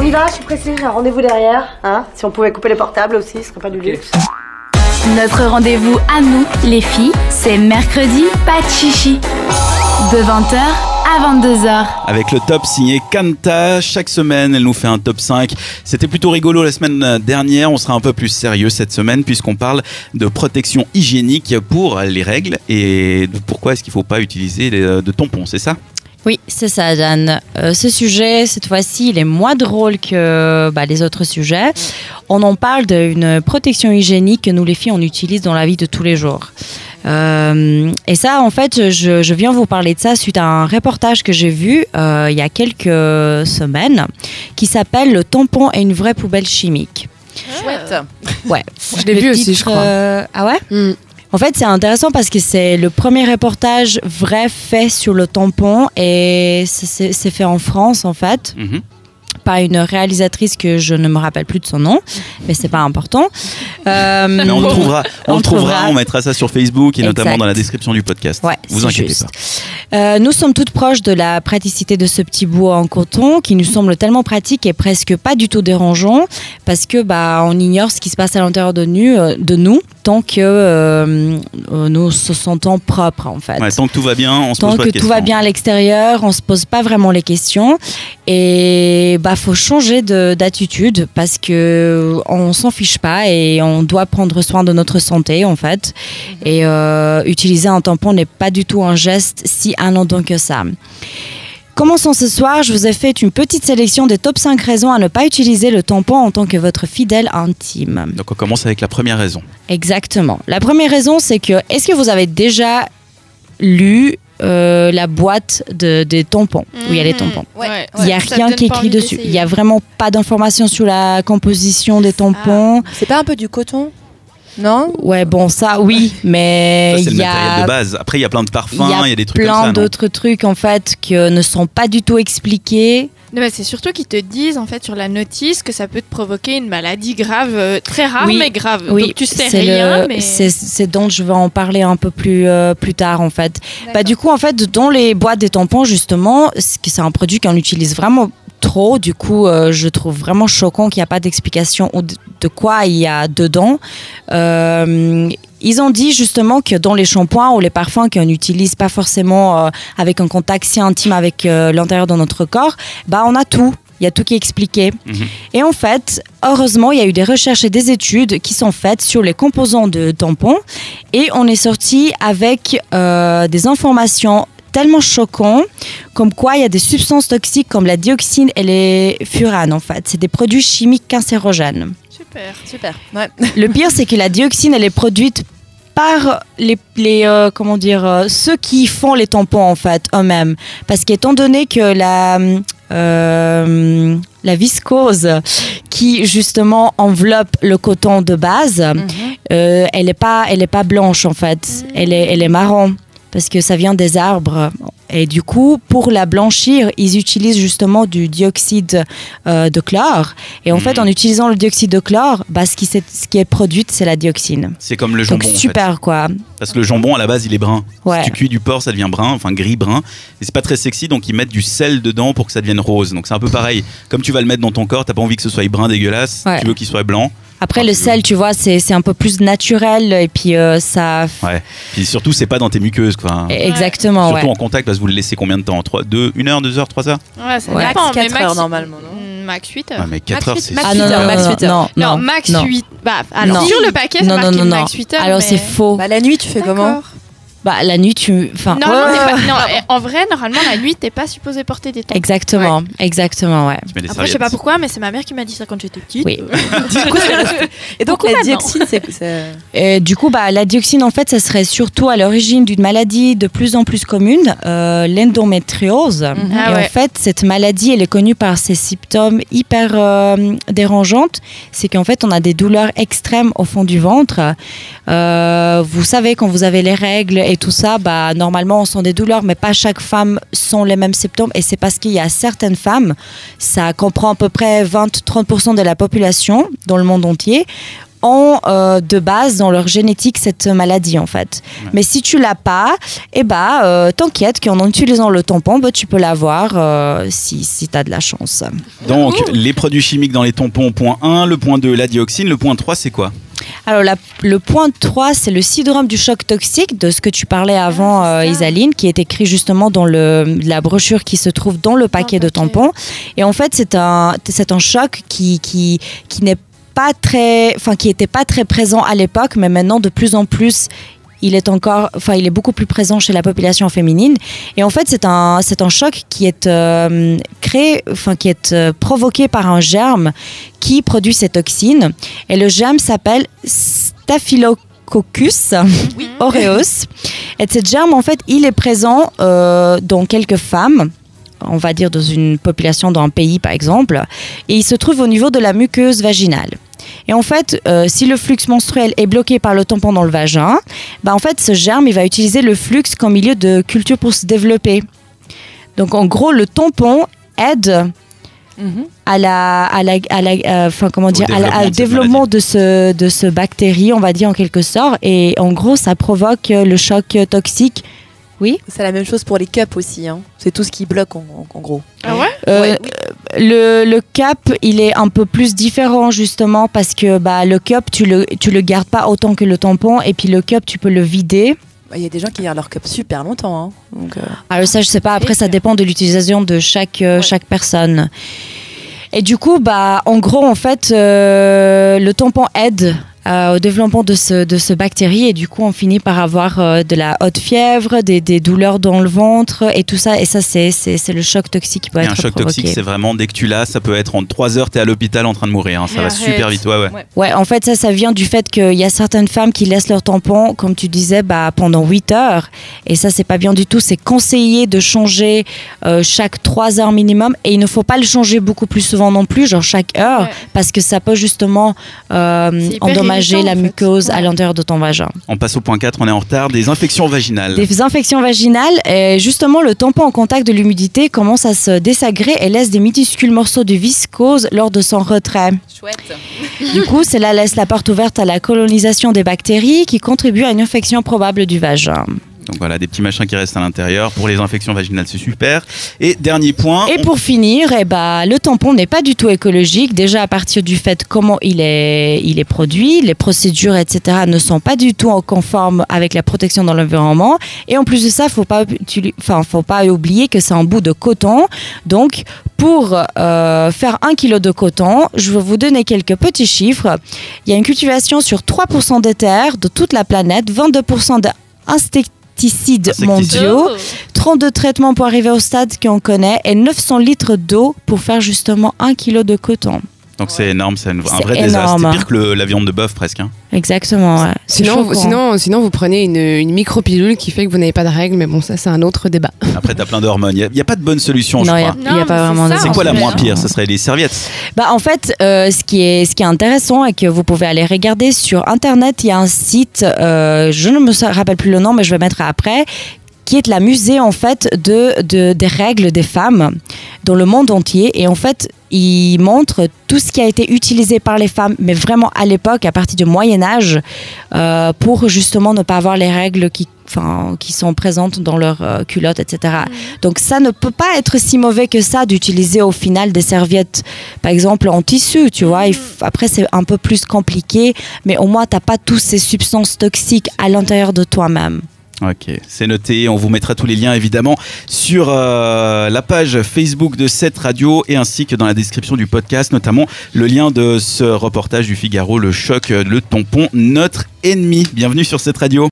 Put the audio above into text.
On y va, je suis pressée, j'ai un rendez-vous derrière. Hein si on pouvait couper les portables aussi, ce serait pas du luxe. Notre rendez-vous à nous, les filles, c'est mercredi, pas de chichi. De 20h à 22h. Avec le top signé Kanta, chaque semaine elle nous fait un top 5. C'était plutôt rigolo la semaine dernière, on sera un peu plus sérieux cette semaine puisqu'on parle de protection hygiénique pour les règles et de pourquoi est-ce qu'il ne faut pas utiliser de tampons, c'est ça? Oui, c'est ça, Dan. Euh, ce sujet, cette fois-ci, il est moins drôle que bah, les autres sujets. On en parle d'une protection hygiénique que nous, les filles, on utilise dans la vie de tous les jours. Euh, et ça, en fait, je, viens vous parler de ça suite à un reportage que j'ai vu euh, il y a quelques semaines qui s'appelle Le tampon est une vraie poubelle chimique. Chouette. Ouais. Je l'ai vu aussi, je crois. ah ouais? Mm. En fait, c'est intéressant parce que c'est le premier reportage vrai fait sur le tampon et c'est fait en France en fait. Mhm par une réalisatrice que je ne me rappelle plus de son nom, mais c'est pas important. Euh, mais on le trouvera, on, le trouvera, on mettra ça sur Facebook et notamment dans la description du podcast. Ouais, Vous inquiétez pas. Euh, nous sommes toutes proches de la praticité de ce petit bout en coton qui nous semble tellement pratique et presque pas du tout dérangeant parce que bah on ignore ce qui se passe à l'intérieur de, euh, de nous tant que euh, nous se sentons propres en fait. tant que tout va bien, on se tant pose pas de questions. Tant que tout va bien à l'extérieur, on se pose pas vraiment les questions et bah faut changer d'attitude parce que on s'en fiche pas et on doit prendre soin de notre santé en fait. Mhm. Et euh, utiliser un tampon n'est pas du tout un geste si anodin que ça. Commençons ce soir, je vous ai fait une petite sélection des top 5 raisons à ne pas utiliser le tampon en tant que votre fidèle intime. Donc on commence avec la première raison. Exactement. La première raison, c'est que est-ce que vous avez déjà lu euh, la boîte de, des tampons, où il y a les mhm. tampons? il n'y a rien qui est écrit dessus. Il n'y a vraiment pas d'informations sur la composition des tampons. C'est pas un peu du coton? Non Ouais, bon, ça, oui, mais il y a. de base. Après, il y a plein de parfums, il y, a des trucs comme ça. Plein d'autres trucs, en fait, qui ne sont pas du tout expliqués. c'est surtout qu'ils te disent en fait sur la notice que ça peut te provoquer une maladie grave, euh, très rare mais grave. Oui, Donc tu sais rien. Mais... C'est dont je vais en parler un peu plus, euh, plus tard en fait. Bah, du coup, en fait, dans les boîtes des tampons, justement, c'est un produit qu'on utilise vraiment trop. Du coup, euh, je trouve vraiment choquant qu'il n'y a pas d'explication de quoi il y a dedans. Euh, ils ont dit justement que dans les shampoings ou les parfums qu'on n'utilise pas forcément euh, avec un contact si intime avec l'intérieur de notre corps, bah on a tout. Il y a tout qui est expliqué. Mhm. Et en fait, heureusement, il y a eu des recherches et des études qui sont faites sur les composants de tampons. Et on est sorti avec des informations tellement choquant, comme quoi il y a des substances toxiques comme la dioxine et les furanes en fait. C'est des produits chimiques cancérogènes. Super, super. Le pire, c'est que la dioxine, elle est produite par les, les euh, comment dire euh, ceux qui font les tampons en fait eux-mêmes parce qu'étant donné que la euh, la viscose qui justement enveloppe le coton de base, mhm. elle n'est pas elle est pas blanche en fait, elle est elle est marron parce que ça vient des arbres. Et du coup, pour la blanchir, ils utilisent justement du dioxyde euh, de chlore. Et en fait, mhm. en utilisant le dioxyde de chlore, bah, ce, qui est, ce qui est produit, c'est la dioxine. C'est comme le jambon. Donc super quoi. Parce que le jambon, à la base, il est brun. Si tu cuis du porc, ça devient brun, enfin gris-brun. Et c'est pas très sexy, donc ils mettent du sel dedans pour que ça devienne rose. Donc c'est un peu pareil. Comme tu vas le mettre dans ton corps, t'as pas envie que ce soit brun dégueulasse, tu veux qu'il soit blanc. Après, le sel, tu vois, c'est un peu plus naturel et puis euh, ça. Ouais. Puis surtout, c'est pas dans tes muqueuses, quoi. Exactement, Surtout en contact, parce que vous le laissez combien de temps? 3, 2, 1 heure, 2 heures, 3 heures? Ouais, ça dépend. 4 heures normalement, non? Mm, Max 8 heures. Ouais, mais 4 heures, c'est ah, non, non, max 8 heures. Non, max 8. Bah, alors, sur le paquet, c'est marqué max 8 heures. Alors, c'est faux. Bah, la nuit, tu fais comment? Bah, la nuit, tu. Enfin, non, non, en vrai, normalement, la nuit, t'es pas supposé porter des tampons. Exactement, exactement, ouais. Après, je sais pas pourquoi, mais c'est ma mère qui m'a dit ça quand j'étais petite. Oui. Et donc, la dioxine, c'est. Du coup, bah, la dioxine, en fait, ça serait surtout à l'origine d'une maladie de plus en plus commune, euh, l'endométriose. Mhm. Et en ah fait, cette maladie, elle est connue par ses symptômes hyper euh, dérangeantes. C'est qu'en fait, on a des douleurs extrêmes au fond du ventre. Euh, vous savez, quand vous avez les règles et tout ça, bah, normalement, on sent des douleurs, mais pas chaque femme sent les mêmes symptômes. Et c'est parce qu'il y a certaines femmes, ça comprend à peu près 20-30% de la population dans le monde entier, ont euh, de base dans leur génétique cette maladie en fait. Mais si tu l'as pas, eh ben, euh, t'inquiète qu'en utilisant le tampon, bah, tu peux l'avoir euh, si, si tu as de la chance. Donc, les produits chimiques dans les tampons, point 1, le point 2, la dioxine, le point 3, c'est quoi? Alors, le point 3, c'est le syndrome du choc toxique, de ce que tu parlais avant, ah, Isaline, qui est écrit justement dans le, la brochure qui se trouve dans le paquet de tampons. Et en fait, c'est un, un choc qui, qui, qui n'est pas très, enfin qui était pas très présent à l'époque, mais maintenant de plus en plus, il est encore, enfin, il est beaucoup plus présent chez la population féminine. Et en fait, c'est un, c'est un choc qui est euh, créé, enfin, qui est euh, provoqué par un germe qui produit ces toxines. Et le germe s'appelle Staphylococcus aureus. Et ce germe, en fait, il est présent euh, dans quelques femmes on va dire dans une population d'un pays par exemple, et il se trouve au niveau de la muqueuse vaginale. Et en fait, euh, si le flux menstruel est bloqué par le tampon dans le vagin, bah en fait, ce germe, il va utiliser le flux comme milieu de culture pour se développer. Donc, en gros, le tampon aide mhm. à la, à la, à la euh, comment dire, au développement, de, ce, de ce bactérie, on va dire en quelque sorte. Et en gros, ça provoque le choc toxique oui. C'est la même chose pour les cups aussi. Hein. C'est tout ce qui bloque en, gros. Ah ouais, euh, le, le, cap, il est un peu plus différent justement parce que bah, le cup, tu le, tu le gardes pas autant que le tampon et puis le cup, tu peux le vider. Bah, il y a des gens qui gardent leur cup super longtemps. Hein. Donc, euh... Alors ça, je sais pas. Après, ça dépend de l'utilisation de chaque, euh, chaque personne. Et du coup, bah, en gros, en fait, euh, le tampon aide euh, au développement de ce, de ce bactérie et du coup on finit par avoir euh, de la haute fièvre, des, des, douleurs dans le ventre et tout ça. Et ça c'est, c'est, le choc toxique qui peut être un choc toxique c'est vraiment dès que tu l'as ça peut être en 3 heures tu es à l'hôpital en train de mourir hein. ça va super vite ouais, ouais. ouais en fait ça ça vient du fait qu'il y a certaines femmes qui laissent leur tampon comme tu disais bah, pendant 8 heures. Et ça c'est pas bien du tout. C'est conseillé de changer euh, chaque 3 heures minimum. Et il ne faut pas le changer beaucoup plus souvent non plus genre chaque heure parce que ça peut justement endommager la muqueuse à l'intérieur de ton vagin. On passe au point 4, on est en retard, des infections vaginales. Des infections vaginales, et justement le tampon en contact de l'humidité commence à se désagrer et laisse des minuscules morceaux de viscose lors de son retrait. Chouette. Du coup, cela laisse la porte ouverte à la colonisation des bactéries qui contribuent à une infection probable du vagin. Donc voilà, des petits machins qui restent à l'intérieur. Pour les infections vaginales, c'est super. Et dernier point. Et pour finir, eh ben, le tampon n'est pas du tout écologique. Déjà à partir du fait comment il est, il est produit, les procédures, etc. ne sont pas du tout en conforme avec la protection dans l'environnement. Et en plus de ça, faut pas, enfin, faut pas oublier que c'est un bout de coton. Donc pour euh, faire un kilo de coton, je vais vous donner quelques petits chiffres. Il y a une cultivation sur 3% des terres de toute la planète, 22% mondiaux, 32 traitements pour arriver au stade qu'on connaît et 900 litres d'eau pour faire justement un kilo de coton. Donc c'est énorme, c'est un vrai désastre. C'est pire que la viande de bœuf presque. Hein. Exactement. Sinon, vous, sinon, sinon, vous prenez une, une micro-pilule qui fait que vous n'avez pas de règles, mais bon, ça c'est un autre débat. Après, tu as plein d'hormones. Il n'y a, pas de bonne solution, non, je crois. Il n'y a, pas vraiment C'est quoi la moins pire? Ce serait les serviettes bah, En fait, euh, ce, qui est, ce qui est intéressant et que vous pouvez aller regarder sur Internet, il y a un site, euh, je ne me rappelle plus le nom, mais je vais mettre après, qui est la musée en fait de, de, des règles des femmes dans le monde entier. Et en fait, il montre tout ce qui a été utilisé par les femmes, mais vraiment à l'époque, à partir du Moyen Âge, euh, pour justement ne pas avoir les règles qui, qui sont présentes dans leurs euh, culottes, etc. Mm. Donc ça ne peut pas être si mauvais que ça d'utiliser au final des serviettes, par exemple en tissu, tu vois. Après, c'est un peu plus compliqué, mais au moins, tu n'as pas toutes ces substances toxiques à l'intérieur de toi-même. Ok, c'est noté. On vous mettra tous les liens évidemment sur euh, la page Facebook de cette radio et ainsi que dans la description du podcast, notamment le lien de ce reportage du Figaro, le choc, le tampon, notre ennemi. Bienvenue sur cette radio.